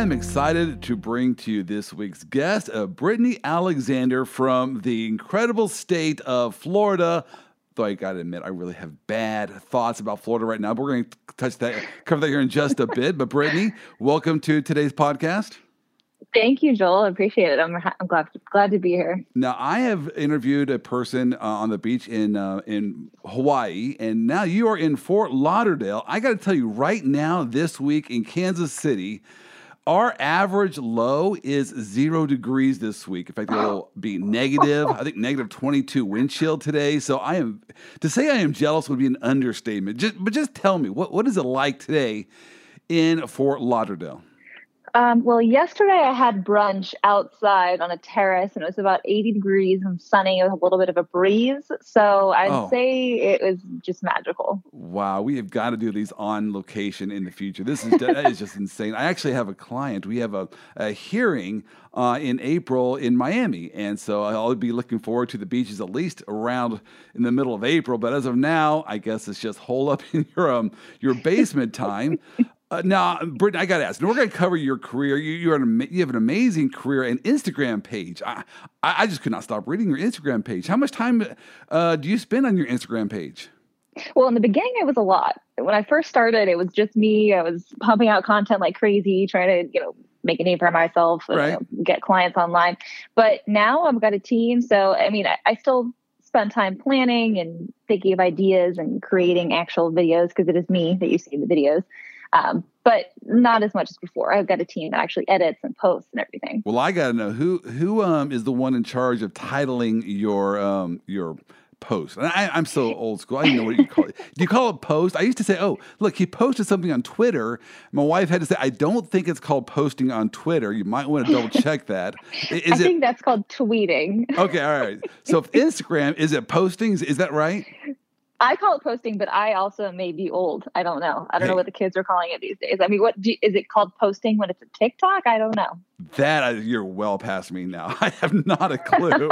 I am excited to bring to you this week's guest, uh, Brittany Alexander from the incredible state of Florida. Though I gotta admit, I really have bad thoughts about Florida right now, but we're going to touch that, cover that here in just a bit. But Brittany, welcome to today's podcast. Thank you, Joel. I appreciate it. I'm, I'm glad glad to be here. Now, I have interviewed a person uh, on the beach in uh, in Hawaii, and now you are in Fort Lauderdale. I got to tell you, right now, this week in Kansas City, our average low is zero degrees this week. In fact, it'll be negative. I think negative 22 wind chill today. So I am to say I am jealous would be an understatement. Just, but just tell me what what is it like today in Fort Lauderdale? Um, well, yesterday I had brunch outside on a terrace and it was about 80 degrees and sunny with a little bit of a breeze. So I'd oh. say it was just magical. Wow. We have got to do these on location in the future. This is, that is just insane. I actually have a client. We have a, a hearing uh, in April in Miami. And so I'll be looking forward to the beaches at least around in the middle of April. But as of now, I guess it's just hole up in your, um, your basement time. Uh, now, Brittany, I got to ask. We're going to cover your career. You, you're an, you have an amazing career and Instagram page. I, I just could not stop reading your Instagram page. How much time uh, do you spend on your Instagram page? Well, in the beginning, it was a lot. When I first started, it was just me. I was pumping out content like crazy, trying to, you know, make a name for myself, right. you know, get clients online. But now I've got a team. So, I mean, I, I still spend time planning and thinking of ideas and creating actual videos because it is me that you see in the videos um, but not as much as before. I've got a team that actually edits and posts and everything. Well, I got to know who who um, is the one in charge of titling your um, your post. And I, am so old school. I don't know what you call it. Do you call it post? I used to say, oh, look, he posted something on Twitter. My wife had to say, I don't think it's called posting on Twitter. You might want to double check that. Is I think it, that's called tweeting. Okay, all right. So if Instagram, is it postings? Is that right? I call it posting, but I also may be old. I don't know. I don't hey. know what the kids are calling it these days. I mean, what do, is it called posting when it's a TikTok? I don't know. That you're well past me now. I have not a clue.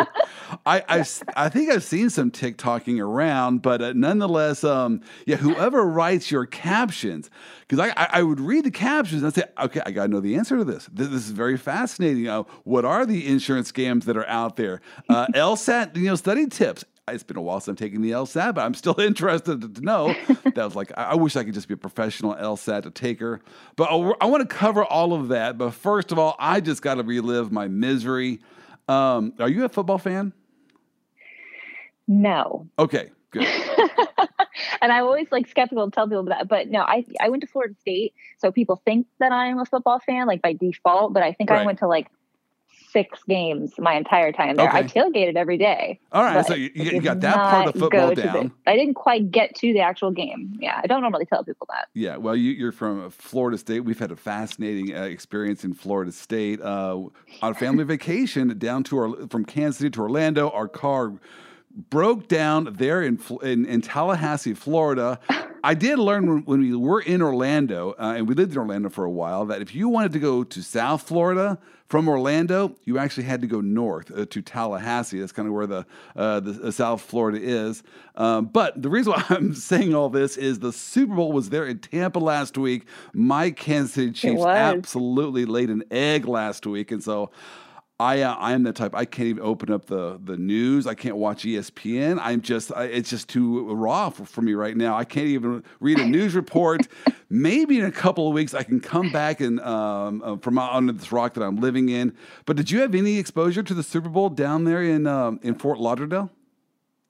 I, I, I think I've seen some TikToking around, but uh, nonetheless, um, yeah, whoever writes your captions, because I, I, I, would read the captions and I'd say, okay, I got to know the answer to this. This, this is very fascinating. Uh, what are the insurance scams that are out there? Uh, LSAT, you know, study tips it's been a while since I'm taking the LSAT, but I'm still interested to know. that was like, I, wish I could just be a professional LSAT taker. But I, I want to cover all of that. But first of all, I just got to relive my misery. Um, are you a football fan? No. Okay, good. and I'm always like skeptical to tell people that. But no, I I went to Florida State, so people think that I'm a football fan, like by default. But I think right. I went to like six games my entire time there. Okay. I tailgated every day. All right, so you, you got that part of football down. The, I didn't quite get to the actual game. Yeah, I don't normally tell people that. Yeah, well, you, are from Florida State. We've had a fascinating uh, experience in Florida State uh, on a family vacation down to our, from Kansas City to Orlando. Our car broke down there in in, in Tallahassee, Florida. I did learn when, we were in Orlando, uh, and we lived in Orlando for a while, that if you wanted to go to South Florida from Orlando, you actually had to go north uh, to Tallahassee. That's kind of where the, uh, the uh, South Florida is. Um, but the reason why I'm saying all this is the Super Bowl was there in Tampa last week. My Kansas City Chiefs absolutely laid an egg last week, and so I uh, I am the type I can't even open up the the news. I can't watch ESPN. I'm just I, it's just too raw for, for, me right now. I can't even read a news report. Maybe in a couple of weeks I can come back and um, uh, from under this rock that I'm living in. But did you have any exposure to the Super Bowl down there in um, in Fort Lauderdale?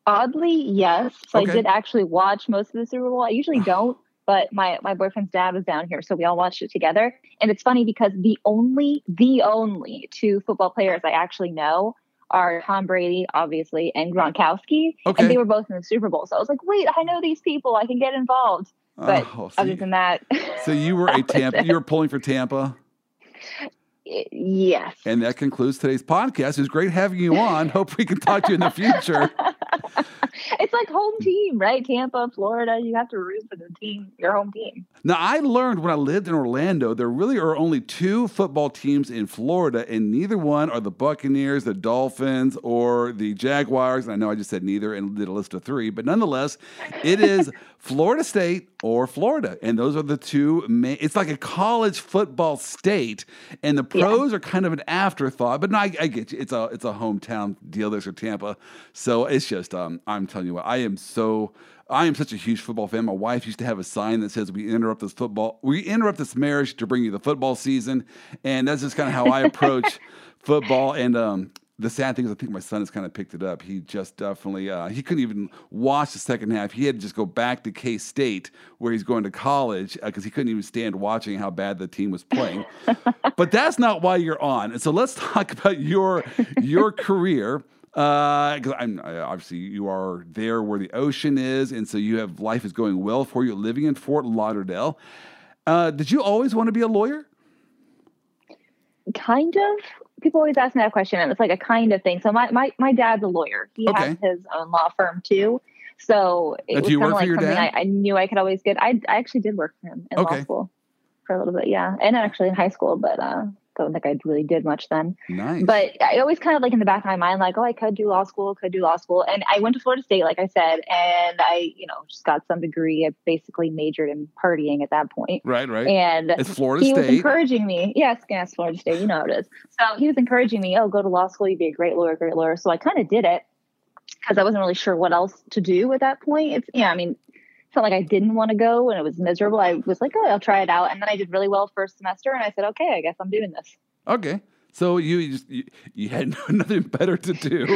Oddly, yes. So okay. I did actually watch most of the Super Bowl. I usually don't but my my boyfriend's dad was down here so we all watched it together and it's funny because the only the only two football players i actually know are tom brady obviously and gronkowski okay. and they were both in the super bowl so i was like wait i know these people i can get involved oh, but oh, so other than that so you were a tampa you were pulling for tampa Yes. And that concludes today's podcast. It was great having you on. Hope we can talk to you in the future. it's like home team, right? Tampa, Florida. You have to root for the team, your home team. Now, I learned when I lived in Orlando, there really are only two football teams in Florida, and neither one are the Buccaneers, the Dolphins, or the Jaguars. And I know I just said neither and did a list of three, but nonetheless, it is Florida State or Florida. And those are the two main, it's like a college football state, and the pros yeah. are kind of an afterthought. But no, I, I, get you. It's a it's a hometown deal. There's for Tampa. So it's just um, I'm you what, I am so I am such a huge football fan. My wife used to have a sign that says, "We interrupt this football, we interrupt this marriage to bring you the football season," and that's just kind of how I approach football. And um, the sad thing is, I think my son has kind of picked it up. He just definitely uh, he couldn't even watch the second half. He had to just go back to K State where he's going to college because uh, he couldn't even stand watching how bad the team was playing. but that's not why you're on. And so let's talk about your your career because uh, I'm obviously you are there where the ocean is, and so you have life is going well for you, living in Fort Lauderdale. Uh, did you always want to be a lawyer? Kind of. People always ask me that question, and it's like a kind of thing. So my my, my dad's a lawyer. He okay. has his own law firm too. So it uh, was kind of like something I, I, knew I could always get. I I actually did work for him in okay. law school for a little bit, yeah, and actually in high school, but uh, don't think I really did much then. Nice. But I always kind of like in the back of my mind, like, oh, I could do law school, could do law school. And I went to Florida State, like I said, and I, you know, just got some degree. I basically majored in partying at that point. Right, right. And it's Florida he State. was encouraging me. Yes, yes, Florida State, you know how it is. So he was encouraging me, oh, go to law school, you'd be a great lawyer, great lawyer. So I kind of did it because I wasn't really sure what else to do at that point. It's yeah, I mean, felt like I didn't want to go and it was miserable. I was like, oh, I'll try it out. And then I did really well first semester and I said, okay, I guess I'm doing this. Okay. So you just you, you, had nothing better to do,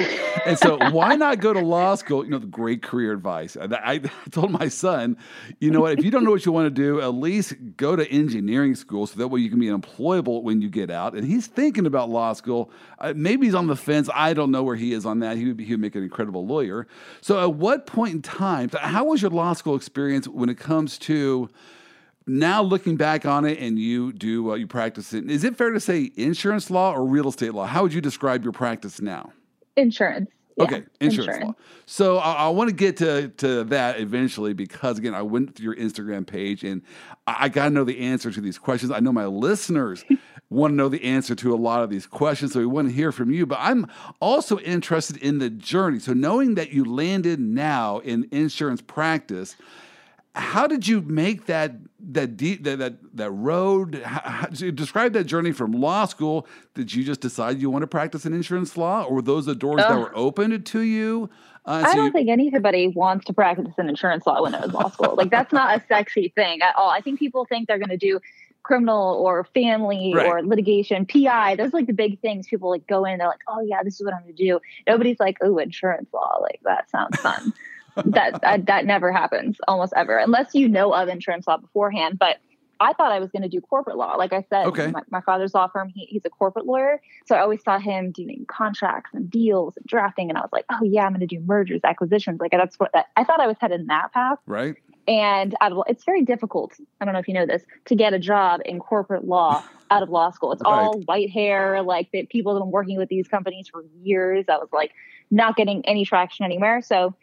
and so why not go to law school? You know, the great career advice. I, I, told my son, you know what? If you don't know what you want to do, at least go to engineering school, so that way you can be employable when you get out. And he's thinking about law school. Uh, maybe he's on the fence. I don't know where he is on that. He would be, he would make an incredible lawyer. So, at what point in time? How was your law school experience when it comes to now looking back on it and you do uh, you practice it is it fair to say insurance law or real estate law? How would you describe your practice now? Insurance. Yeah, okay insurance, insurance, law so i, I want to get to, to that eventually because again i went to your instagram page and i, I got to know the answer to these questions. I know my listeners want to know the answer to a lot of these questions so we want to hear from you but i'm also interested in the journey. So knowing that you landed now in insurance practice how did you make that that deep that that, that road how, describe that journey from law school did you just decide you want to practice in insurance law or were those the doors that were opened to you uh, so I don't you, think anybody wants to practice in insurance law when it was law school. Like that's not a sexy thing at all. I think people think they're going to do criminal or family right. or litigation, PI. Those are like the big things people like go in. They're like, oh yeah, this is what I'm going to do. Nobody's like, oh, insurance law. Like that sounds fun that, that uh, that never happens almost ever unless you know of insurance law beforehand. But I thought I was going to do corporate law. Like I said, okay. my, my, father's law firm, he, he's a corporate lawyer. So I always saw him doing contracts and deals and drafting. And I was like, oh, yeah, I'm going to do mergers, acquisitions. Like that's what I thought I was headed in that path. Right. And out of, it's very difficult. I don't know if you know this to get a job in corporate law out of law school. It's right. all white hair. Like the people have been working with these companies for years. I was like not getting any traction anywhere. So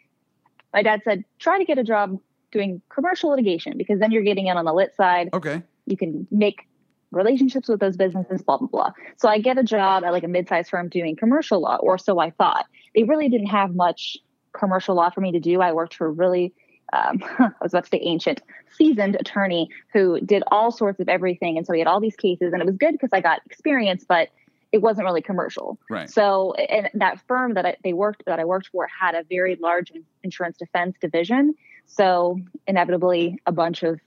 my dad said, try to get a job doing commercial litigation because then you're getting in on the lit side. Okay. You can make relationships with those businesses, blah, blah, blah. So I get a job at like a mid-sized firm doing commercial law, or so I thought. They really didn't have much commercial law for me to do. I worked for a really, um, I was about to say ancient, seasoned attorney who did all sorts of everything. And so he had all these cases and it was good because I got experience, but it wasn't really commercial. Right. So, and that firm that I, they worked that I worked for had a very large insurance defense division. So, inevitably, a bunch of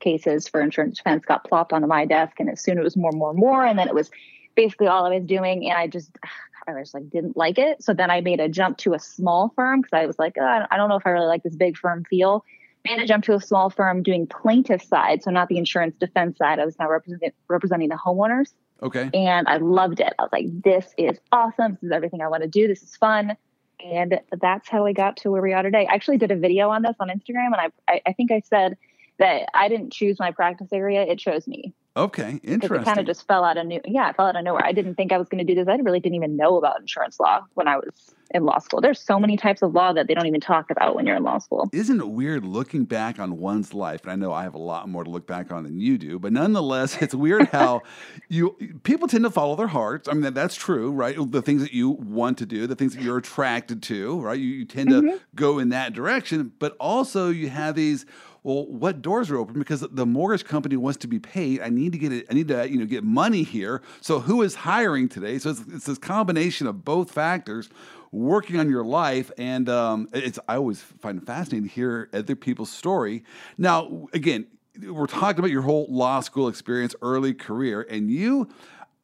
cases for insurance defense got plopped onto my desk, and as soon it was more, more, more, and then it was basically all I was doing, and I just. I was like didn't like it, so then I made a jump to a small firm because I was like, oh, I don't know if I really like this big firm feel made a jump to a small firm doing plaintiff side, so not the insurance defense side. I was now representing representing the homeowners. Okay. And I loved it. I was like, this is awesome. This is everything I want to do. This is fun. And that's how I got to where we are today. I actually did a video on this on Instagram, and I, I, I think I said that I didn't choose my practice area, it chose me. Okay, interesting. It kind of just fell out of new. Yeah, it fell out of nowhere. I didn't think I was going to do this. I really didn't even know about insurance law when I was in law school. There's so many types of law that they don't even talk about when you're in law school. Isn't it weird looking back on one's life? And I know I have a lot more to look back on than you do, but nonetheless, it's weird how you people tend to follow their hearts. I mean, that, that's true, right? The things that you want to do, the things that you're attracted to, right? You, you tend mm-hmm. to go in that direction, but also you have these well, what doors are open? Because the mortgage company wants to be paid. I need to get it. I need to you know get money here. So who is hiring today? So it's, it's this combination of both factors working on your life, and um, it's I always find it fascinating to hear other people's story. Now, again, we're talking about your whole law school experience, early career, and you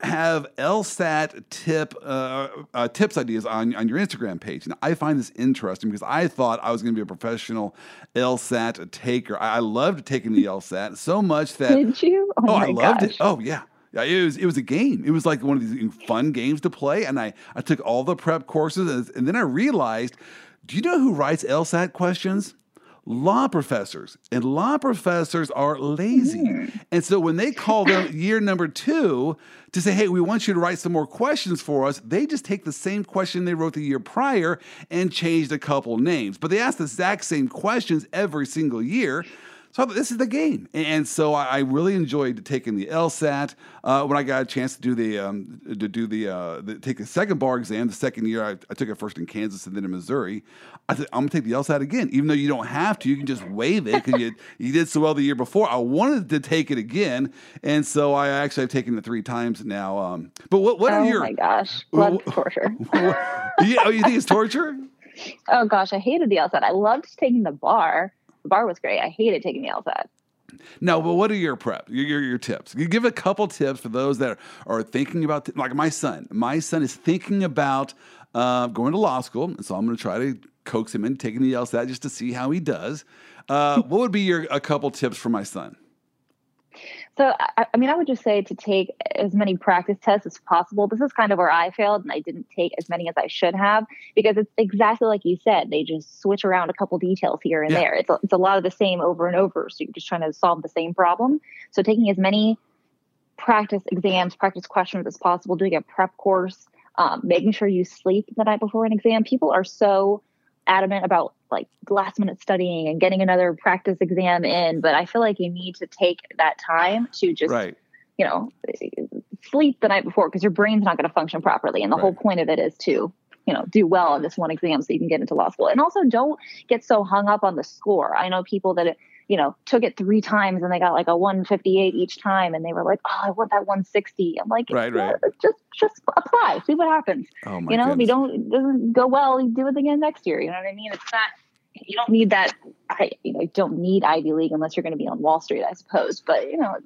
have LSAT tip uh, uh, tips ideas on, on your Instagram page. And I find this interesting because I thought I was going to be a professional LSAT taker. I, I loved taking the LSAT so much that did you? Oh, oh I loved gosh. it. Oh yeah. Yeah, it was it was a game. It was like one of these fun games to play, and I I took all the prep courses, and, and then I realized, do you know who writes LSAT questions? Law professors, and law professors are lazy. Mm. And so when they call them year number two to say, hey, we want you to write some more questions for us, they just take the same question they wrote the year prior and changed a couple names. But they ask the exact same questions every single year. So this is the game, and so I really enjoyed taking the LSAT. Uh, when I got a chance to do the um, to do the, uh, the, take the second bar exam, the second year I, I, took it first in Kansas and then in Missouri. I said I'm gonna take the LSAT again, even though you don't have to. You can just waive it because you you did so well the year before. I wanted to take it again, and so I actually have taken it three times now. Um, but what what oh are your? Oh my gosh, love torture. yeah, oh, you think it's torture? Oh gosh, I hated the LSAT. I loved taking the bar the bar was great. I hated taking the LSAT. No, but what are your prep? Your, your, your tips? You give a couple tips for those that are, thinking about, like my son. My son is thinking about uh, going to law school, so I'm going to try to coax him into taking the LSAT just to see how he does. Uh, what would be your a couple tips for my son? So, I, I, mean, I would just say to take as many practice tests as possible. This is kind of where I failed, and I didn't take as many as I should have because it's exactly like you said. They just switch around a couple details here and yeah. there. It's a, it's a lot of the same over and over. So you're just trying to solve the same problem. So taking as many practice exams, practice questions as possible, doing a prep course, um, making sure you sleep the night before an exam. People are so adamant about like last minute studying and getting another practice exam in, but I feel like you need to take that time to just, right. you know, sleep the night before because your brain's not going to function properly. And the right. whole point of it is to, you know, do well on this one exam so you can get into law school. And also don't get so hung up on the score. I know people that you know, took it three times and they got like a 158 each time and they were like, oh, I want that 160. I'm like, right, right. just just apply, see what happens. Oh my you know, goodness. if you don't it doesn't go well, you do it again next year. You know what I mean? It's not you don't need that I you know, you don't need Ivy League unless you're going to be on Wall Street, I suppose. But you know,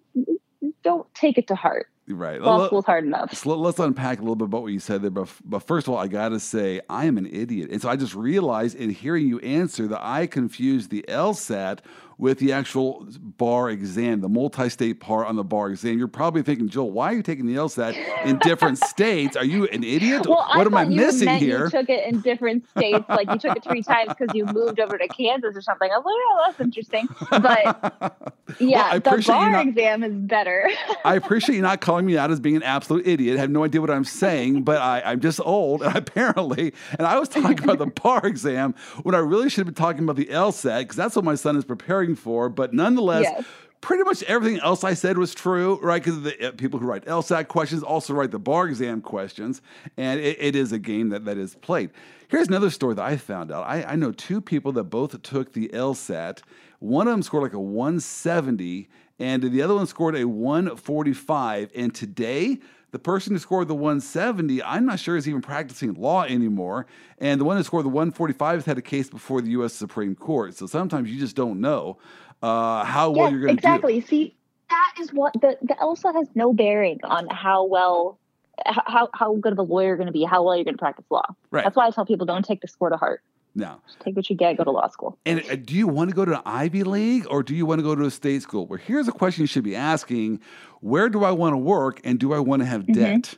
don't take it to heart. Right. Law school's hard enough. So let's unpack a little bit about what you said there. But, but first of all, I got to say, I am an idiot. And so I just realized in hearing you answer that I confused the LSAT with the actual bar exam, the multi-state part on the bar exam. You're probably thinking, Joel, why are you taking the LSAT in different states? Are you an idiot? Well, what I am I missing here? You took it in different states, like you took it three times because you moved over to Kansas or something. I was like, oh, that's interesting. But yeah, well, the bar not, exam is better. I appreciate you not calling me out as being an absolute idiot. I have no idea what I'm saying, but I, I'm just old, and apparently, and I was talking about the bar exam when I really should have been talking about the LSAT because that's what my son is preparing for. But nonetheless, yes. pretty much everything else I said was true, right? Because the uh, people who write LSAT questions also write the bar exam questions, and it, it is a game that, that is played. Here's another story that I found out. I, I know two people that both took the LSAT. One of them scored like a 170, and the other one scored a 145. And today, the person who scored the 170, I'm not sure is even practicing law anymore. And the one who scored the 145 has had a case before the U.S. Supreme Court. So sometimes you just don't know uh, how well you're going to exactly. do. Exactly. See, that is what the, the LSAT has no bearing on how well, how, how good of a lawyer you're going to be, how well you're going to practice law. Right. That's why I tell people don't take the score to heart. No. Just take what you get, go to law school. And uh, do you want to go to an Ivy League or do you want to go to a state school? Well, here's a question you should be asking Where do I want to work and do I want to have mm-hmm. debt?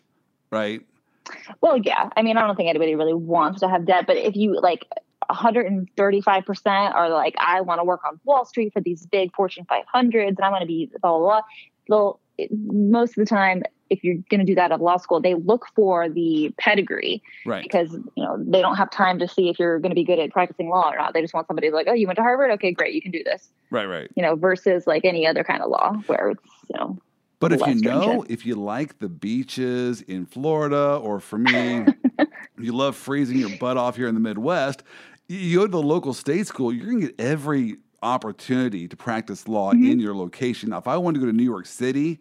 Right? Well, yeah. I mean, I don't think anybody really wants to have debt, but if you like 135% are like, I want to work on Wall Street for these big Fortune 500s and I want to be blah, blah, blah. Well, it, most of the time, if you're going to do that at law school, they look for the pedigree, right? Because you know they don't have time to see if you're going to be good at practicing law or not. They just want somebody like, oh, you went to Harvard, okay, great, you can do this, right? Right. You know, versus like any other kind of law where it's you know. But if you know, if you like the beaches in Florida, or for me, you love freezing your butt off here in the Midwest, you go to the local state school, you're going to get every opportunity to practice law mm-hmm. in your location. Now, if I wanted to go to New York City,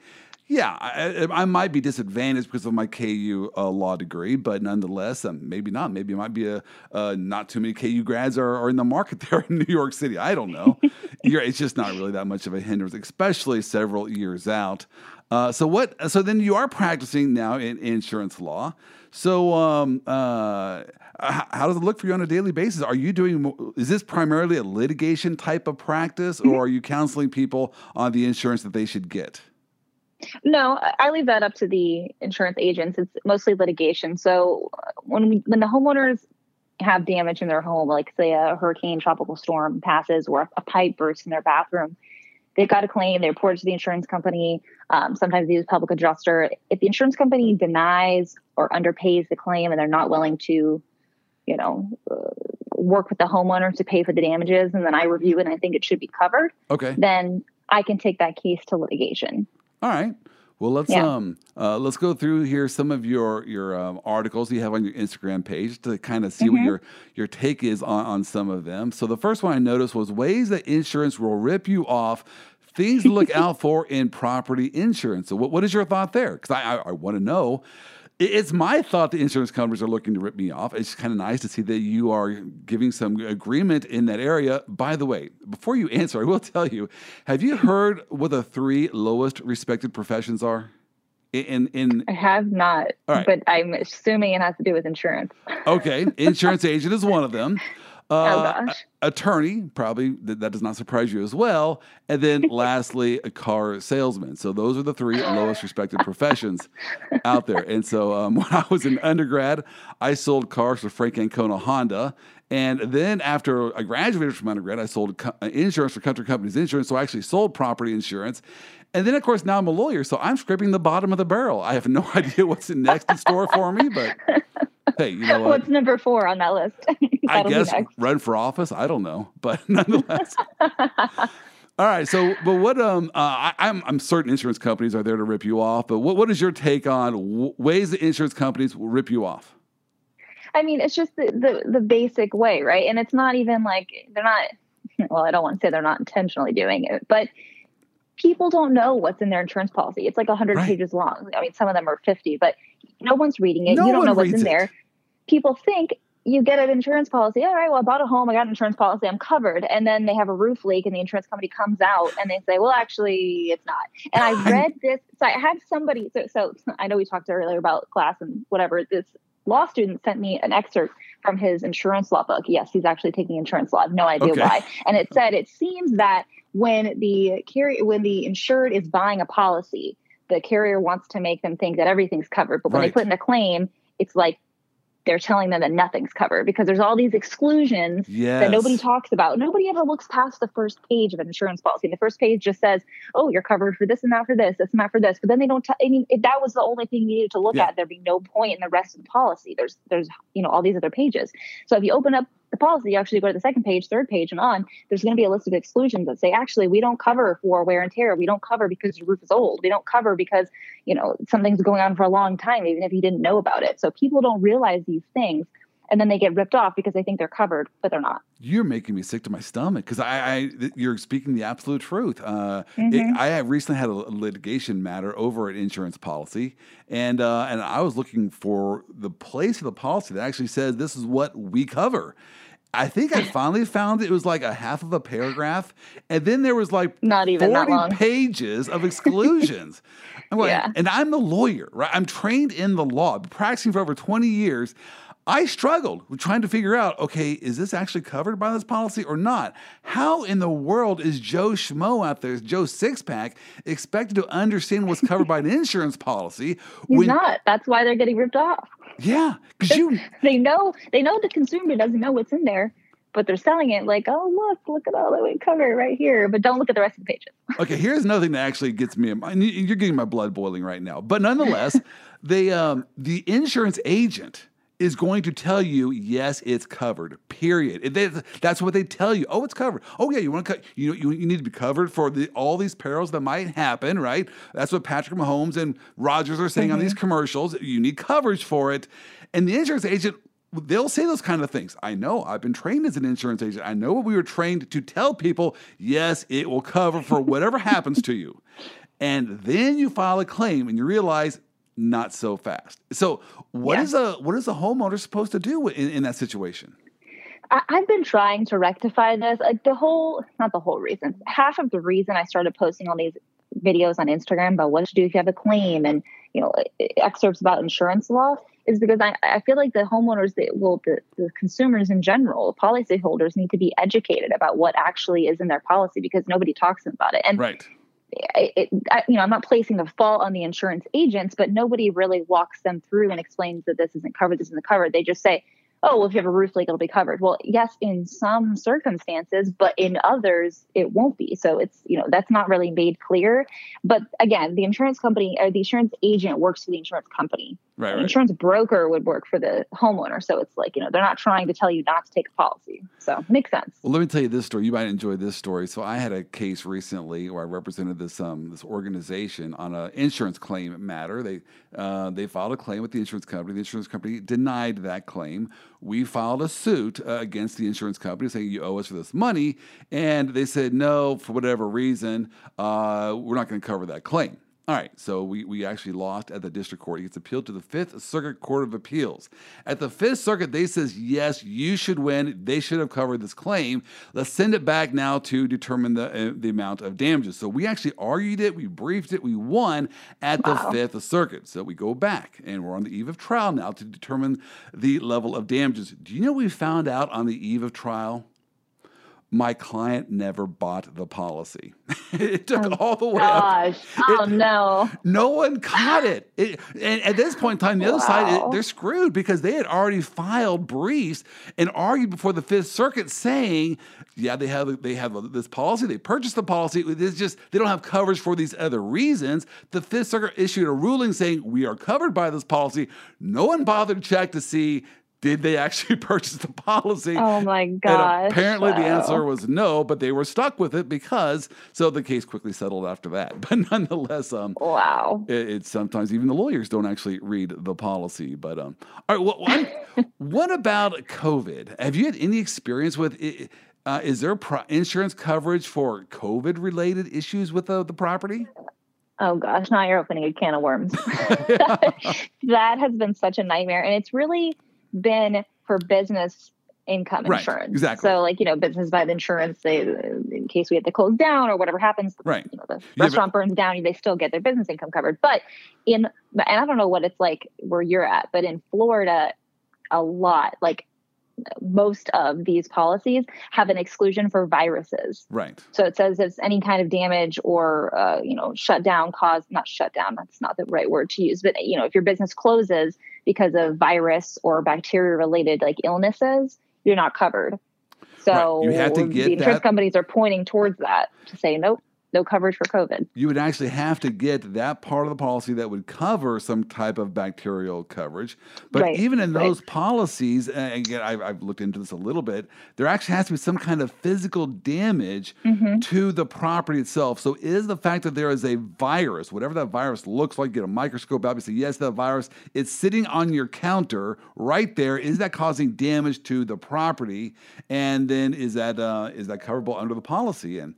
yeah, I, I, might be disadvantaged because of my KU uh, law degree, but nonetheless, um, maybe not. Maybe it might be a uh, not too many KU grads are, are in the market there in New York City. I don't know. it's just not really that much of a hindrance, especially several years out. Uh, so what? So then you are practicing now in insurance law. So um, uh, how does it look for you on a daily basis? Are you doing? Is this primarily a litigation type of practice, or mm-hmm. are you counseling people on the insurance that they should get? No, I leave that up to the insurance agents. It's mostly litigation. So uh, when we, when the homeowners have damage in their home, like say a hurricane, tropical storm passes, or a pipe bursts in their bathroom, they've got a claim. They report it to the insurance company. Um, sometimes they use public adjuster. If the insurance company denies or underpays the claim, and they're not willing to, you know, uh, work with the homeowner to pay for the damages, and then I review it and I think it should be covered. Okay. Then I can take that case to litigation. All right. Well, let's yeah. um uh, let's go through here some of your your um, articles you have on your Instagram page to kind of see mm-hmm. what your your take is on, on some of them. So the first one I noticed was ways that insurance will rip you off. Things to look out for in property insurance. So what, what is your thought there? Because I, I, I want to know it's my thought the insurance companies are looking to rip me off. It's kind of nice to see that you are giving some agreement in that area. By the way, before you answer, I will tell you have you heard what the three lowest respected professions are? In, in I have not, right. but I'm assuming it has to do with insurance. okay, insurance agent is one of them. Oh, uh, oh attorney, probably that, that, does not surprise you as well. And then lastly, a car salesman. So those are the three lowest respected professions out there. And so um, when I was in undergrad, I sold cars for Frank Ancona Honda. And then after I graduated from undergrad, I sold co- uh, insurance for Country Companies Insurance. So I actually sold property insurance. And then, of course, now I'm a lawyer, so I'm scraping the bottom of the barrel. I have no idea what's next in store for me, but hey, you know what? What's number four on that list? I guess run for office. I don't know, but nonetheless. All right. So, but what? Um, uh, I, am I'm, I'm certain insurance companies are there to rip you off. But what what is your take on w- ways that insurance companies will rip you off? I mean, it's just the, the the basic way, right? And it's not even like they're not. Well, I don't want to say they're not intentionally doing it, but people don't know what's in their insurance policy. It's like 100 right. pages long. I mean, some of them are 50, but no one's reading it. No you don't know what's in it. there. People think you get an insurance policy. All right, well, I bought a home, I got an insurance policy, I'm covered. And then they have a roof leak, and the insurance company comes out and they say, well, actually, it's not. And I read this. So I had somebody, so, so I know we talked earlier about class and whatever. This law student sent me an excerpt from his insurance law book. Yes, he's actually taking insurance law. I have no idea okay. why. And it said it seems that when the carrier, when the insured is buying a policy, the carrier wants to make them think that everything's covered. But when right. they put in a claim, it's like they're telling them that nothing's covered because there's all these exclusions yes. that nobody talks about. Nobody ever looks past the first page of an insurance policy. And the first page just says, "Oh, you're covered for this and that for this, this and that for this." But then they don't. T- I mean, if that was the only thing you needed to look yeah. at, there'd be no point in the rest of the policy. There's, there's, you know, all these other pages. So if you open up the policy, you actually go to the second page, third page, and on, there's going to be a list of exclusions that say, actually, we don't cover for wear and tear. We don't cover because your roof is old. We don't cover because, you know, something's going on for a long time, even if you didn't know about it. So people don't realize these things and then they get ripped off because they think they're covered, but they're not. You're making me sick to my stomach because I, I, you're speaking the absolute truth. Uh, mm-hmm. it, I recently had a litigation matter over an insurance policy, and uh, and I was looking for the place of the policy that actually says this is what we cover. I think I finally found it. it was like a half of a paragraph, and then there was like not even forty pages of exclusions. I'm like, yeah. and I'm the lawyer, right? I'm trained in the law, practicing for over twenty years. I struggled with trying to figure out okay, is this actually covered by this policy or not? How in the world is Joe Schmo out there, Joe Sixpack, expected to understand what's covered by an insurance policy? He's when, not. That's why they're getting ripped off. Yeah, because you they know they know the consumer doesn't know what's in there. but they're selling it like, oh look, look at all that we cover right here, but don't look at the rest of the pages. okay, here's another thing that actually gets me. You're getting my blood boiling right now, but nonetheless, they um, the insurance agent is going to tell you, yes, it's covered. Period. They, that's what they tell you. Oh, it's covered. Oh, yeah, you want to cut. You, you you need to be covered for the, all these perils that might happen, right? That's what Patrick Mahomes and Rodgers are saying mm-hmm. on these mm-hmm. commercials. You need coverage for it, and the insurance agent. They'll say those kind of things. I know. I've been trained as an insurance agent. I know what we were trained to tell people. Yes, it will cover for whatever happens to you. And then you file a claim and you realize not so fast. So, what yeah. is a what is a homeowner supposed to do in, in that situation? I, have been trying to rectify this. Like the whole, not the whole reason. Half of the reason I started posting all these videos on Instagram about what to do if you have a claim and you know excerpts about insurance law is because I, I feel like the homeowners that well the, the consumers in general policyholders need to be educated about what actually is in their policy because nobody talks about it and right it, I, you know, I'm not placing the fault on the insurance agents, but nobody really walks them through and explains that this isn't covered, this isn't covered. They just say, oh, well, if you have a roof leak, it'll be covered. Well, yes, in some circumstances, but in others, it won't be. So it's, you know, that's not really made clear. But again, the insurance company or the insurance agent works for the insurance company. Right, right. Insurance broker would work for the homeowner. So it's like, you know, they're not trying to tell you not to take a policy. So makes sense. Well, let me tell you this story. You might enjoy this story. So I had a case recently where I represented this um this organization on an insurance claim matter. They uh, they filed a claim with the insurance company. The insurance company denied that claim. We filed a suit uh, against the insurance company saying you owe us for this money, and they said no for whatever reason. Uh, we're not going to cover that claim. All right, so we, we actually lost at the district court. He gets appealed to the Fifth Circuit Court of Appeals. At the Fifth Circuit, they says yes, you should win. They should have covered this claim. Let's send it back now to determine the uh, the amount of damages. So we actually argued it, we briefed it, we won at wow. the Fifth Circuit. So we go back and we're on the eve of trial now to determine the level of damages. Do you know we found out on the eve of trial? My client never bought the policy. it took oh, all the way gosh. up. Oh, no. No one caught it. it. And at this point in time, the wow. other side, it, they're screwed because they had already filed briefs and argued before the Fifth Circuit saying, yeah, they have they have this policy. They purchased the policy. It's just they don't have coverage for these other reasons. The Fifth Circuit issued a ruling saying we are covered by this policy. No one bothered to check to see did they actually purchase the policy? Oh my god! Apparently, wow. the answer was no, but they were stuck with it because so the case quickly settled after that. But nonetheless, um, wow, it, it's sometimes even the lawyers don't actually read the policy. But um, all right, what, what about COVID? Have you had any experience with? it? Uh, is there pro- insurance coverage for COVID related issues with the, the property? Oh gosh, now you're opening a can of worms. that has been such a nightmare. And it's really been for business income right, insurance. Exactly. So like, you know, business by the insurance, they in case we have to close down or whatever happens, right. you know, the yeah, restaurant but, burns down, they still get their business income covered. But in and I don't know what it's like where you're at, but in Florida, a lot, like most of these policies have an exclusion for viruses. Right. So it says if any kind of damage or uh, you know shutdown caused not shutdown that's not the right word to use, but you know if your business closes because of virus or bacteria related like illnesses, you're not covered. So right. the insurance that. companies are pointing towards that to say nope no coverage for COVID. You would actually have to get that part of the policy that would cover some type of bacterial coverage. But right, even in those right. policies, again, I've, I've, looked into this a little bit, there actually has to be some kind of physical damage mm-hmm. to the property itself. So is the fact that there is a virus, whatever that virus looks like, get a microscope out and say, yes, that virus, it's sitting on your counter right there. Is that causing damage to the property? And then is that uh, is that coverable under the policy? And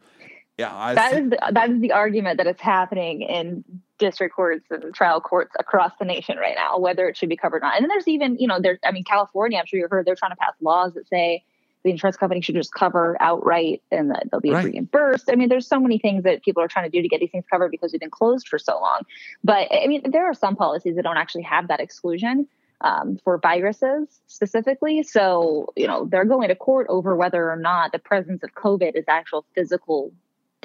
yeah, I that see. is the, that is the argument that is happening in district courts and trial courts across the nation right now, whether it should be covered or not. And then there's even, you know, there's I mean, California. I'm sure you've heard they're trying to pass laws that say the insurance company should just cover outright and that they'll be right. reimbursed. I mean, there's so many things that people are trying to do to get these things covered because we've been closed for so long. But I mean, there are some policies that don't actually have that exclusion. Um, for viruses specifically. So, you know, they're going to court over whether or not the presence of COVID is actual physical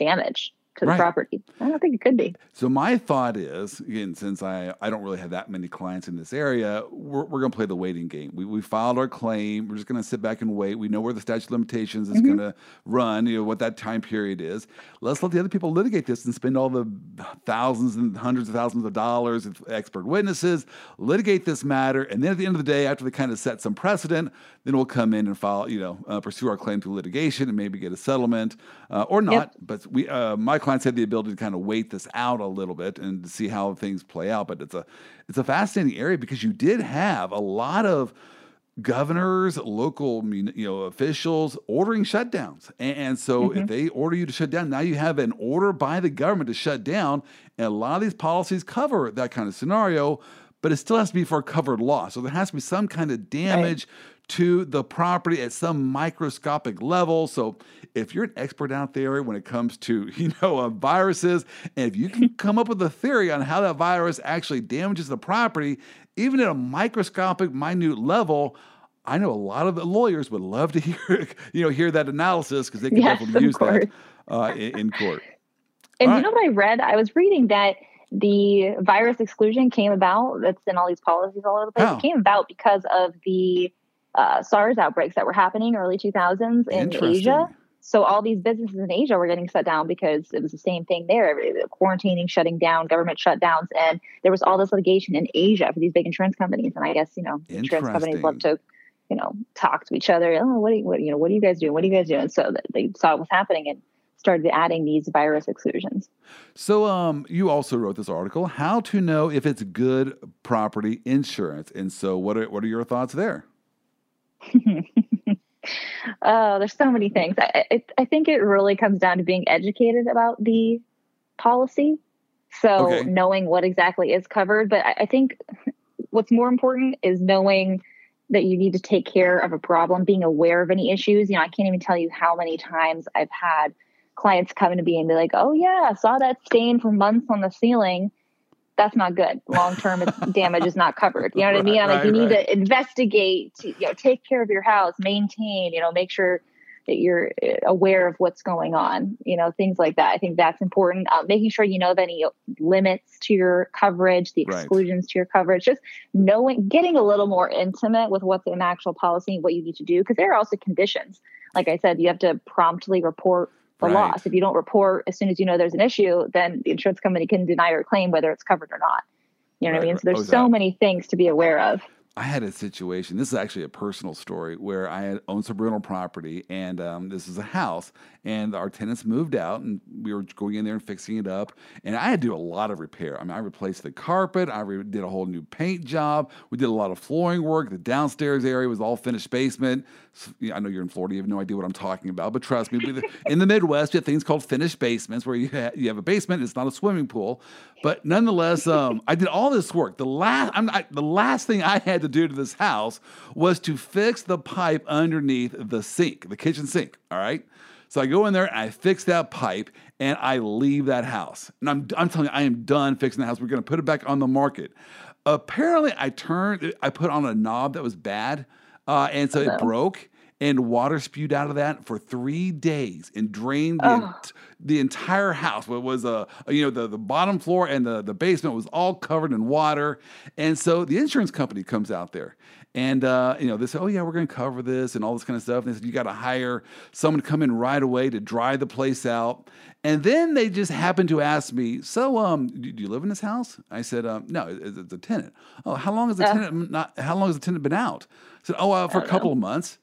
damage. To the right. property. I don't think it could be. So my thought is, again, since I, I don't really have that many clients in this area, we're, we're going to play the waiting game. We, we filed our claim. We're just going to sit back and wait. We know where the statute of limitations is mm-hmm. going to run, you know, what that time period is. Let's let the other people litigate this and spend all the thousands and hundreds of thousands of dollars of expert witnesses, litigate this matter. And then at the end of the day, after they kind of set some precedent, then we'll come in and file, you know, uh, pursue our claim through litigation and maybe get a settlement uh, or not. Yep. But we, uh, my clients had the ability to kind of wait this out a little bit and see how things play out. But it's a, it's a fascinating area because you did have a lot of governors, local you know officials ordering shutdowns. And, so mm-hmm. if they order you to shut down, now you have an order by the government to shut down. And a lot of these policies cover that kind of scenario, but it still has to be for a covered loss. So there has to be some kind of damage right to the property at some microscopic level. So if you're an expert out there when it comes to, you know, uh, viruses, and if you can come up with a theory on how that virus actually damages the property, even at a microscopic, minute level, I know a lot of the lawyers would love to hear, you know, hear that analysis because they can yes, definitely use course. that uh, in, in, court. And all you right. know what I read? I was reading that the virus exclusion came about. That's in all these policies all over the place. How? It came about because of the uh, SARS outbreaks that were happening early 2000s in Asia. So all these businesses in Asia were getting shut down because it was the same thing there. Quarantining, shutting down, government shutdowns, and there was all this litigation in Asia for these big insurance companies. And I guess you know insurance companies love to, you know, talk to each other. Oh, what, are you, what you know, what are you guys doing? What are you guys doing? So they saw what was happening and started adding these virus exclusions. So, um, you also wrote this article, "How to Know If It's Good Property Insurance." And so, what are what are your thoughts there? oh, there's so many things. I, it, I think it really comes down to being educated about the policy. So okay. knowing what exactly is covered. But I, I think what's more important is knowing that you need to take care of a problem, being aware of any issues. You know, I can't even tell you how many times I've had clients come to me and be like, "Oh yeah, I saw that stain for months on the ceiling." That's not good. Long term damage is not covered. You know what right, I mean? I'm right, like, you need right. to investigate, you know, take care of your house, maintain, you know, make sure that you're uh, aware of what's going on, you know, things like that. I think that's important. Uh, making sure you know the any limits to your coverage, the exclusions to your coverage, just knowing, getting a little more intimate with what's an actual policy, what you need to do, because there are also conditions. Like I said, you have to promptly report the right. loss. If you don't report as soon as you know there's an issue, then the insurance company can deny your claim whether it's covered or not. You know right. what I mean? So there's oh, so many things to be aware of. I had a situation. This is actually a personal story where I had owned some rental property, and um, this is a house, and our tenants moved out, and we were going in there and fixing it up. And I had to do a lot of repair. I mean, I replaced the carpet, I re- did a whole new paint job, we did a lot of flooring work. The downstairs area was all finished basement. So, I know you're in Florida, you have no idea what I'm talking about, but trust me, in the Midwest, you have things called finished basements where you ha- you have a basement, it's not a swimming pool, but nonetheless, um, I did all this work. The last, I, the last thing I had to do to this house was to fix the pipe underneath the sink, the kitchen sink. All right. So I go in there and I fix that pipe and I leave that house. And I'm, I'm telling you, I am done fixing the house. We're going to put it back on the market. Apparently, I turned, I put on a knob that was bad. Uh, and so it broke and water spewed out of that for three days and drained the, oh. ent- the entire house. It was a, you know the, the bottom floor and the, the basement was all covered in water, and so the insurance company comes out there. And uh, you know they said, "Oh yeah, we're going to cover this and all this kind of stuff." And they said, "You got to hire someone to come in right away to dry the place out." And then they just happened to ask me, "So, um, do, do you live in this house?" I said, um, "No, it's, it's, a tenant." Oh, how long has the uh, tenant not? How long has the tenant been out? I said, "Oh, uh, for a couple know. of months."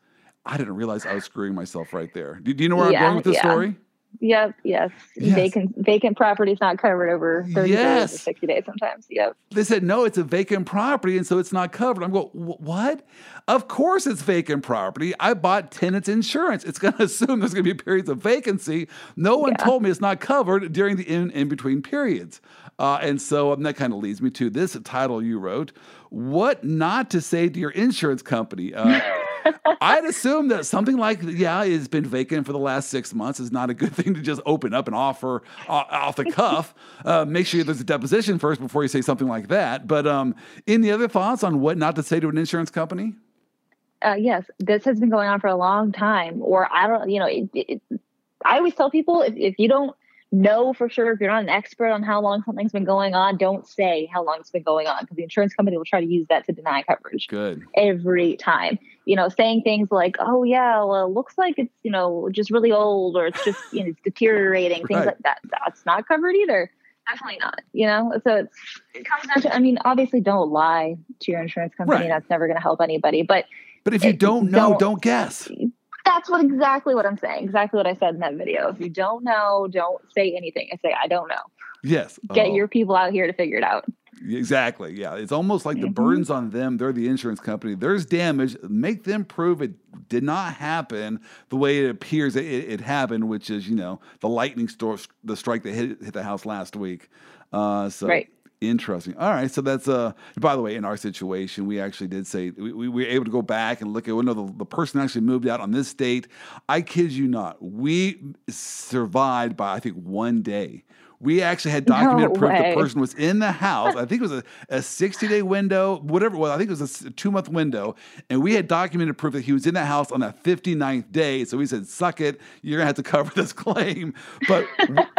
I didn't realize I was screwing myself right there. Do, do you know where yeah, I'm going with this yeah. story? Yep. Yes. yes. Vacant vacant property is not covered over 30 yes. days or 60 days sometimes. Yep. They said, no, it's a vacant property. And so it's not covered. I'm going, what? Of course it's vacant property. I bought tenants insurance. It's going to assume there's going to be periods of vacancy. No one yeah. told me it's not covered during the in, in between periods. Uh, and so um, that kind of leads me to this title you wrote What Not to Say to Your Insurance Company. Uh, I'd assume that something like yeah it's been vacant for the last six months is not a good thing to just open up and offer uh, off the cuff. Uh, make sure there's a deposition first before you say something like that. But um, any other thoughts on what not to say to an insurance company? Uh, yes, this has been going on for a long time. Or I don't, you know, it, it, I always tell people if, if you don't know for sure if you're not an expert on how long something's been going on don't say how long it's been going on because the insurance company will try to use that to deny coverage good every time you know saying things like oh yeah well it looks like it's you know just really old or it's just you know it's deteriorating things right. like that that's not covered either definitely not you know so it's it comes down to i mean obviously don't lie to your insurance company right. that's never going to help anybody but but if you it, don't know don't, don't guess that's what exactly what I'm saying. Exactly what I said in that video. If you don't know, don't say anything. I say I don't know. Yes. Get oh. your people out here to figure it out. Exactly. Yeah. It's almost like the mm-hmm. burden's on them. They're the insurance company. There's damage. Make them prove it did not happen the way it appears it, it happened, which is, you know, the lightning storm, the strike that hit, hit the house last week. Uh, so right. Interesting. All right. So that's uh. By the way, in our situation, we actually did say we, we were able to go back and look at. Well, no, the, the person actually moved out on this date. I kid you not. We survived by I think one day. We actually had documented no proof the person was in the house. I think it was a, a 60 day window, whatever. Well, I think it was a two month window. And we had documented proof that he was in the house on that 59th day. So we said, suck it. You're going to have to cover this claim. But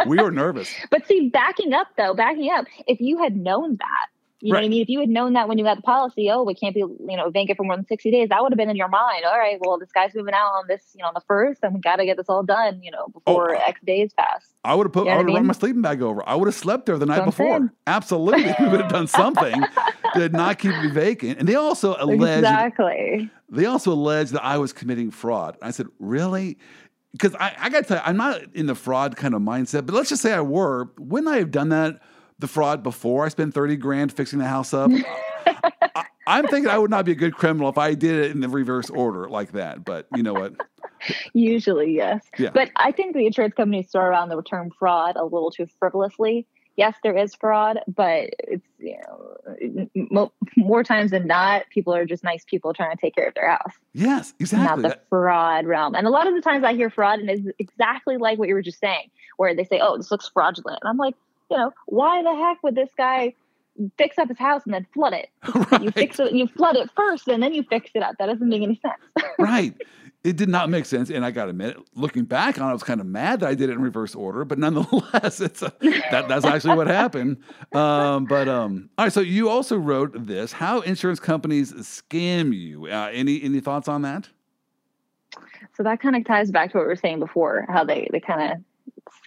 we were nervous. But see, backing up though, backing up, if you had known that, you right. know what I mean? If you had known that when you got the policy, oh, we can't be, you know, vacant for more than 60 days, that would have been in your mind. All right, well, this guy's moving out on this, you know, on the first, and we got to get this all done, you know, oh, before oh, X days pass. I would have put, you know I would have run my sleeping bag over. I would have slept there the night before. Absolutely. we would have done something to not keep me vacant. And they also alleged. Exactly. They also alleged that I was committing fraud. I said, really? Because I, I got to tell you, I'm not in the fraud kind of mindset, but let's just say I were. Wouldn't I have done that? The fraud before I spent 30 grand fixing the house up. I, am thinking I would not be a good criminal if I did it in the reverse order like that. But you know what? Usually, yes. Yeah. But I think the insurance companies throw around the term fraud a little too frivolously. Yes, there is fraud, but it's you know more times than not, people are just nice people trying to take care of their house. Yes, exactly. Not the fraud realm. And a lot of the times I hear fraud, and it's exactly like what you were just saying, where they say, "Oh, this looks fraudulent," and I'm like, you know, why the heck would this guy fix up his house and then flood it? Right. You fix it, you flood it first, and then you fix it up. That doesn't make any sense. right. It did not make sense, and I got to admit, looking back on it, I was kind of mad that I did it in reverse order. But nonetheless, it's a, that that's actually what happened. Um, but um, all right, so you also wrote this: how insurance companies scam you. Uh, any any thoughts on that? So that kind of ties back to what we were saying before, how they they kind of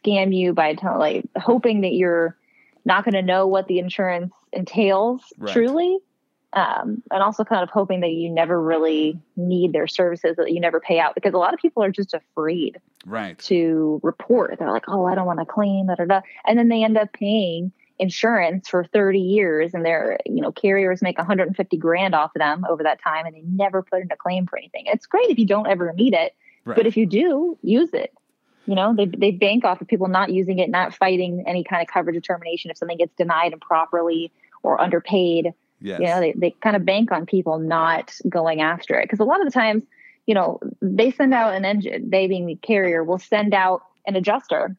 scam you by telling, like hoping that you're not going to know what the insurance entails right. truly. Um, and also kind of hoping that you never really need their services that you never pay out because a lot of people are just afraid right to report they're like oh i don't want to claim da, da, da. and then they end up paying insurance for 30 years and their you know carriers make 150 grand off of them over that time and they never put in a claim for anything it's great if you don't ever need it right. but if you do use it you know, they, they bank off of people not using it, not fighting any kind of coverage determination if something gets denied improperly or underpaid. Yes. You know, they, they kind of bank on people not going after it. Because a lot of the times, you know, they send out an engine, they being the carrier, will send out an adjuster.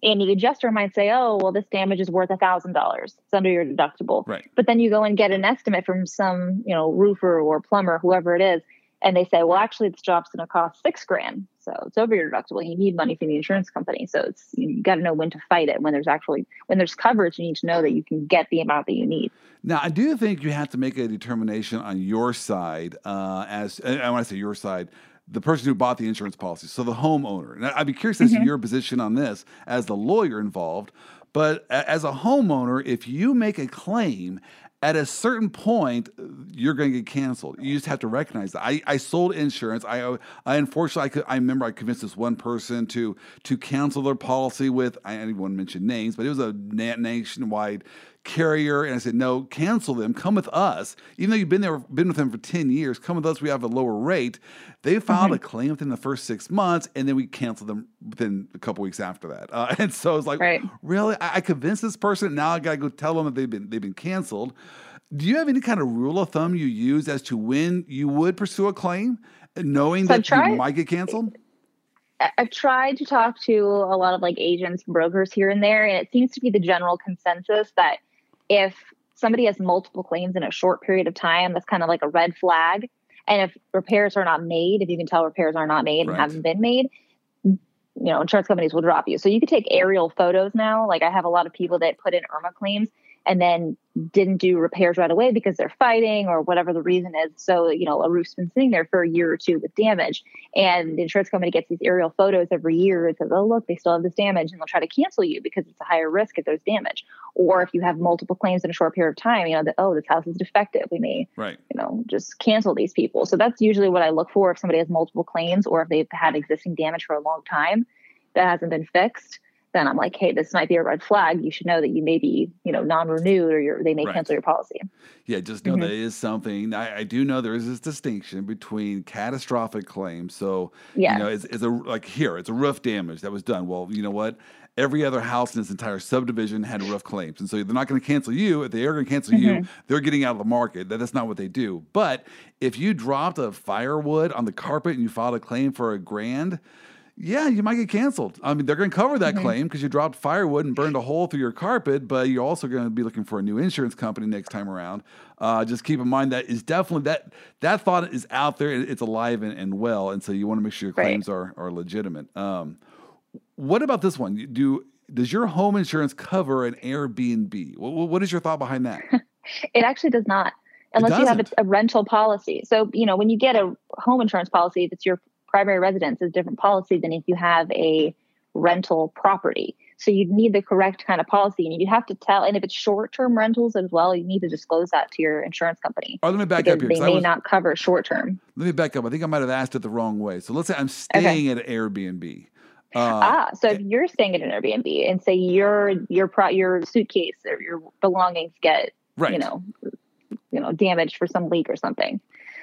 And the adjuster might say, oh, well, this damage is worth a thousand dollars. It's under your deductible. Right. But then you go and get an estimate from some, you know, roofer or plumber, whoever it is, and they say, well, actually, this job's going to cost six grand. So it's over your deductible. You need money from the insurance company. So it's you got to know when to fight it. When there's actually when there's coverage, you need to know that you can get the amount that you need. Now, I do think you have to make a determination on your side. Uh, as and when I say your side, the person who bought the insurance policy, so the homeowner. And I'd be curious as mm-hmm. to your position on this as the lawyer involved. But as a homeowner, if you make a claim at a certain point, you're going to get canceled. You just have to recognize that. I, I sold insurance. I, I unfortunately, I, could, I remember I convinced this one person to to cancel their policy with. I didn't even want to mention names, but it was a nationwide carrier and I said, no, cancel them. Come with us. Even though you've been there, been with them for 10 years, come with us. We have a lower rate. They filed mm-hmm. a claim within the first six months and then we canceled them within a couple weeks after that. Uh, and so it's like, right. really? I, I convinced this person. Now I got to go tell them that they've been, they've been canceled. Do you have any kind of rule of thumb you use as to when you would pursue a claim, knowing so that you might get canceled? I've tried to talk to a lot of like agents, brokers here and there, and it seems to be the general consensus that if somebody has multiple claims in a short period of time, that's kind of like a red flag. And if repairs are not made, if you can tell repairs are not made right. and haven't been made, you know, insurance companies will drop you. So you could take aerial photos now. Like I have a lot of people that put in Irma claims and then didn't do repairs right away because they're fighting or whatever the reason is. So, you know, a roof's been sitting there for a year or two with damage. And the insurance company gets these aerial photos every year and says, oh, look, they still have this damage. And they'll try to cancel you because it's a higher risk if there's damage. Or if you have multiple claims in a short period of time, you know, that, oh, this house is defective. We may, right. you know, just cancel these people. So that's usually what I look for if somebody has multiple claims or if they've had existing damage for a long time that hasn't been fixed then I'm like, hey, this might be a red flag. You should know that you may be, you know, non-renewed or they may right. cancel your policy. Yeah, just know mm-hmm. that is something. I, I, do know there is this distinction between catastrophic claims. So, yeah. you know, it's, it's a like here, it's a roof damage that was done. Well, you know what? Every other house in this entire subdivision had roof claims, and so they're not going to cancel you. If they are going to cancel mm-hmm. you, they're getting out of the market. That, that's not what they do. But if you dropped a firewood on the carpet and you filed a claim for a grand yeah, you might get canceled. I mean, they're going to cover that mm-hmm. claim because you dropped firewood and burned a hole through your carpet, but you're also going to be looking for a new insurance company next time around. Uh, just keep in mind that is definitely that that thought is out there. It's alive and, and well, and so you want to make sure your claims right. are are legitimate. Um, what about this one? Do does your home insurance cover an Airbnb? what, what is your thought behind that? it actually does not unless you have a, a, rental policy. So, you know, when you get a home insurance policy, that's your primary residence is different policy than if you have a rental property. So you'd need the correct kind of policy and you'd have to tell, and if it's short term rentals as well, you need to disclose that to your insurance company. Oh, let me back up here. They may was, not cover short term. Let me back up. I think I might have asked it the wrong way. So let's say I'm staying okay. at an Airbnb. Uh, ah, so if you're staying at an Airbnb and say your your pro, your suitcase or your belongings get right. you know you know damaged for some leak or something.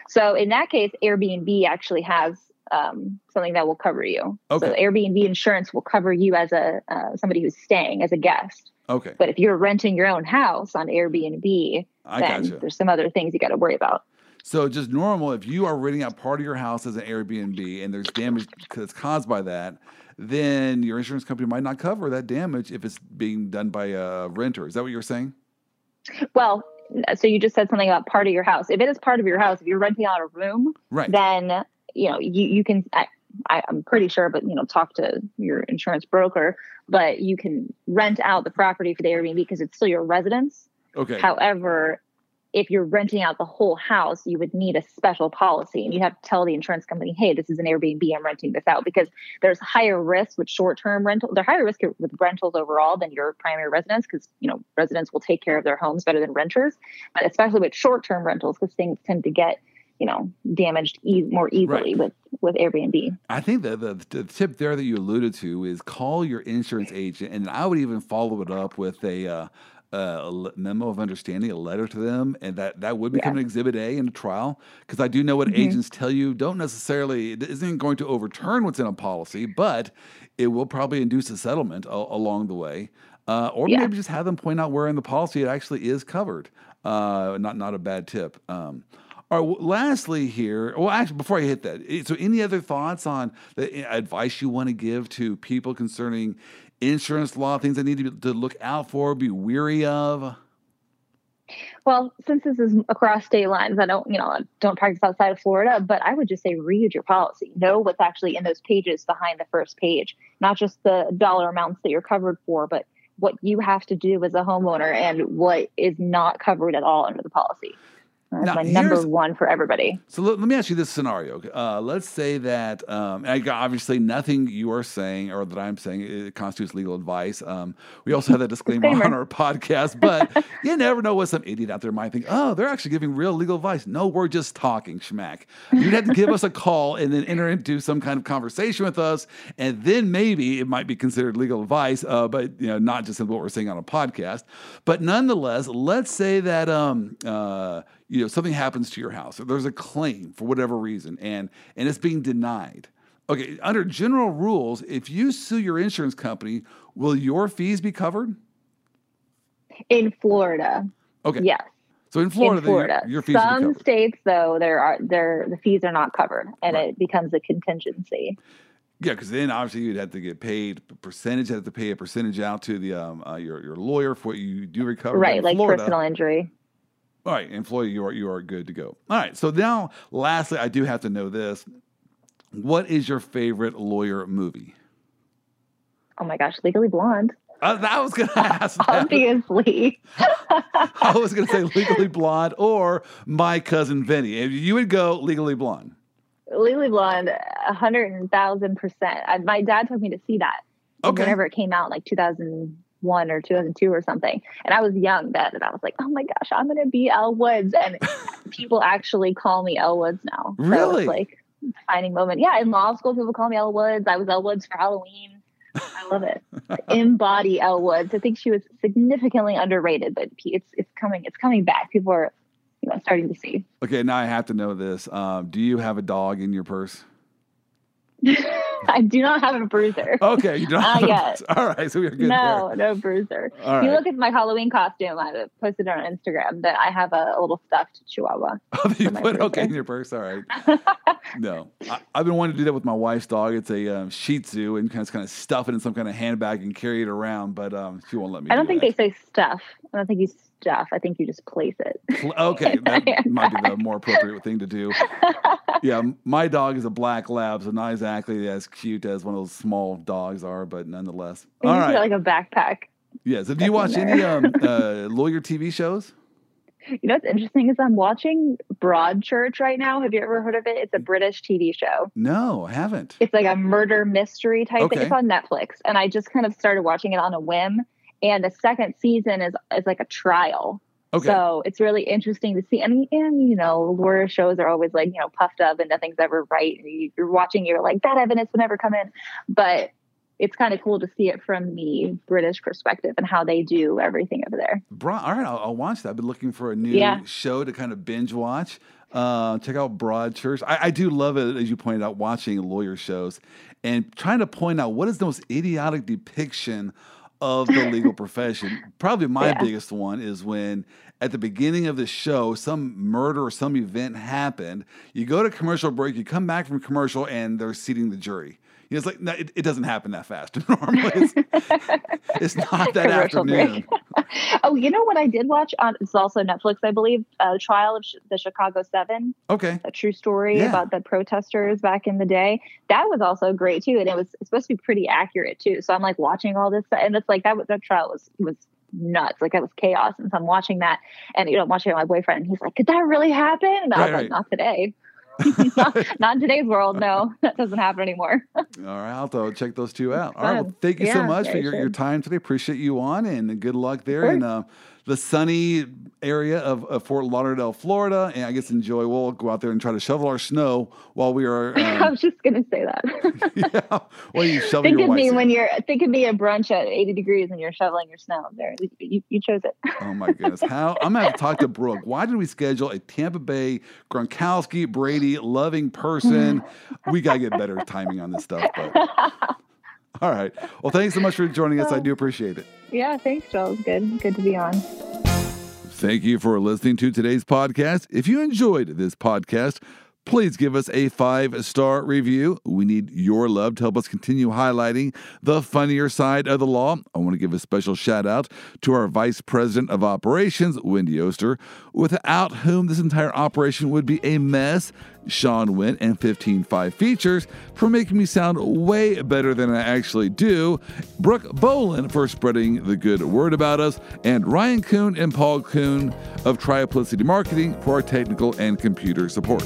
So in that case, Airbnb actually has um, something that will cover you. Okay. So Airbnb insurance will cover you as a uh, somebody who's staying as a guest. Okay. But if you're renting your own house on Airbnb, I then gotcha. there's some other things you got to worry about. So just normal, if you are renting out part of your house as an Airbnb and there's damage that's caused by that, then your insurance company might not cover that damage if it's being done by a renter. Is that what you're saying? Well, so you just said something about part of your house. If it is part of your house, if you're renting out a room, right. then you know, you, you can, I, I, am pretty sure, but, you know, talk to your insurance broker, but you can rent out the property for the Airbnb because it's still your residence. Okay. However, if you're renting out the whole house, you would need a special policy and you have to tell the insurance company, hey, this is an Airbnb, I'm renting this out because there's higher risk with short term rental. They're higher risk with rentals overall than your primary residence because, you know, residents will take care of their homes better than renters, but especially with short term rentals because things tend to get you know damaged e- more easily right. with with Airbnb. I think that the, the tip there that you alluded to is call your insurance agent, and I would even follow it up with a. Uh, a memo of understanding, a letter to them, and that that would become yeah. an exhibit A in a trial. Because I do know what mm-hmm. agents tell you don't necessarily it isn't going to overturn what's in a policy, but it will probably induce a settlement a- along the way, uh, or yeah. maybe just have them point out where in the policy it actually is covered. Uh, not not a bad tip. Um, all right. Well, lastly, here. Well, actually, before I hit that, eh, so any other thoughts on the eh, advice you want to give to people concerning insurance law, things they need to, to look out for, be weary of? Well, since this is across state lines, I don't, you know, don't practice outside of Florida, but I would just say read your policy. Know what's actually in those pages behind the first page, not just the dollar amounts that you're covered for, but what you have to do as a homeowner and what is not covered at all under the policy. That's now, my number one for everybody. So let, let me ask you this scenario. Uh, let's say that um, obviously nothing you are saying or that I'm saying constitutes legal advice. Um, we also have that disclaimer, disclaimer. on our podcast, but you never know what some idiot out there might think. Oh, they're actually giving real legal advice. No, we're just talking schmack. You'd have to give us a call and then enter into some kind of conversation with us, and then maybe it might be considered legal advice. Uh, but you know, not just what we're saying on a podcast. But nonetheless, let's say that um, uh, you know something happens to your house or there's a claim for whatever reason and and it's being denied okay under general rules if you sue your insurance company will your fees be covered in florida okay yes so in Florida, in Florida. Your, your fees some states though there are there the fees are not covered and right. it becomes a contingency yeah, because then obviously you'd have to get paid a percentage. Have to pay a percentage out to the um, uh, your your lawyer for what you do recover. Right, like Florida, personal injury. All right, Floyd, you are you are good to go. All right, so now lastly, I do have to know this. What is your favorite lawyer movie? Oh my gosh, Legally Blonde. Uh, I was going to ask. That. Obviously. I was going to say Legally Blonde or My Cousin Vinny. You would go Legally Blonde. Legally Blonde, a hundred thousand percent. My dad took me to see that okay. whenever it came out, like 2001 or 2002 or something. And I was young then, and I was like, oh my gosh, I'm going to be Elle Woods. And people actually call me Elle Woods now. Really? So like defining moment. Yeah, in law school, people call me Elle Woods. I was Elle Woods for Halloween. I love it. Embody Elle Woods. I think she was significantly underrated, but it's it's coming it's coming back. People are you know starting to see. Okay, now I have to know this. Um, do you have a dog in your purse? I do not have a bruiser. Okay, you don't. Not yet. All right, so we're good. No, there. no bruiser. All you look at my Halloween costume, I posted it on Instagram that I have a, a little stuffed Chihuahua. Oh, you put okay in your purse. All right. no, I, have been wanting to do that with my wife's dog. It's a um, Shih Tzu, and kind of kind of stuff it in some kind of handbag and carry it around, but um, she won't let me. I don't do think that. they say stuff. I don't think you stuff. I think you just place it. Okay, that might be the more appropriate thing to do. Yeah, my dog is a black lab, so not exactly as cute as one of those small dogs are, but nonetheless. All right, like a backpack. Yeah. So, do you watch any um, uh, lawyer TV shows? You know what's interesting is I'm watching Broadchurch right now. Have you ever heard of it? It's a British TV show. No, I haven't. It's like a murder mystery type okay. thing. It's on Netflix, and I just kind of started watching it on a whim and the second season is is like a trial. Okay. So it's really interesting to see. And, and you know, lawyer shows are always like, you know, puffed up and nothing's ever right. You're watching, you're like, that evidence would never come in. But it's kind of cool to see it from the British perspective and how they do everything over there. Bro, all right, I'll, I'll, watch that. I've been looking for a new yeah. show to kind of binge watch. Uh, check out Broadchurch. I, I do love it, as you pointed out, watching lawyer shows and trying to point out what is the most idiotic depiction of the legal profession. Probably my yeah. biggest one is when at the beginning of the show, some murder or some event happened. You go to commercial break, you come back from commercial, and they're seating the jury. You know, it's like no, it, it, doesn't happen that fast. Normally, it's, it's not that afternoon. oh, you know what I did watch on? It's also Netflix, I believe. Uh, Trial of the Chicago Seven. Okay. A true story yeah. about the protesters back in the day. That was also great too, and it was supposed to be pretty accurate too. So I'm like watching all this, and it's like that. That trial was was nuts. Like it was chaos. And so I'm watching that and you know, I'm watching it with my boyfriend and he's like, Could that really happen? And I was right, like, Not today. Not, not, in today's world. No, that doesn't happen anymore. All right, I'll check those two out. All right, well, thank you yeah, so much for your, your time today. Appreciate you on, and good luck there. And uh, the sunny area of, of, Fort Lauderdale, Florida, and I guess enjoy. We'll go out there and try to shovel our snow while we are. Um, I was just gonna say that. yeah, well, you shovel think of me when you're think of me a brunch at 80 degrees and you're shoveling your snow. There, you, you chose it. oh my goodness! How I'm gonna have to talk to Brooke. Why did we schedule a Tampa Bay Gronkowski Brady loving person? we gotta get better timing on this stuff, but. All right. Well, thanks so much for joining us. I do appreciate it. Yeah, thanks, Joel. Good. Good to be on. Thank you for listening to today's podcast. If you enjoyed this podcast, please give us a five star review. We need your love to help us continue highlighting the funnier side of the law. I want to give a special shout out to our Vice President of Operations, Wendy Oster, without whom this entire operation would be a mess. Sean Wynn and 15.5 features for making me sound way better than I actually do, Brooke Boland for spreading the good word about us, and Ryan Kuhn and Paul Kuhn of Triplicity Marketing for our technical and computer support.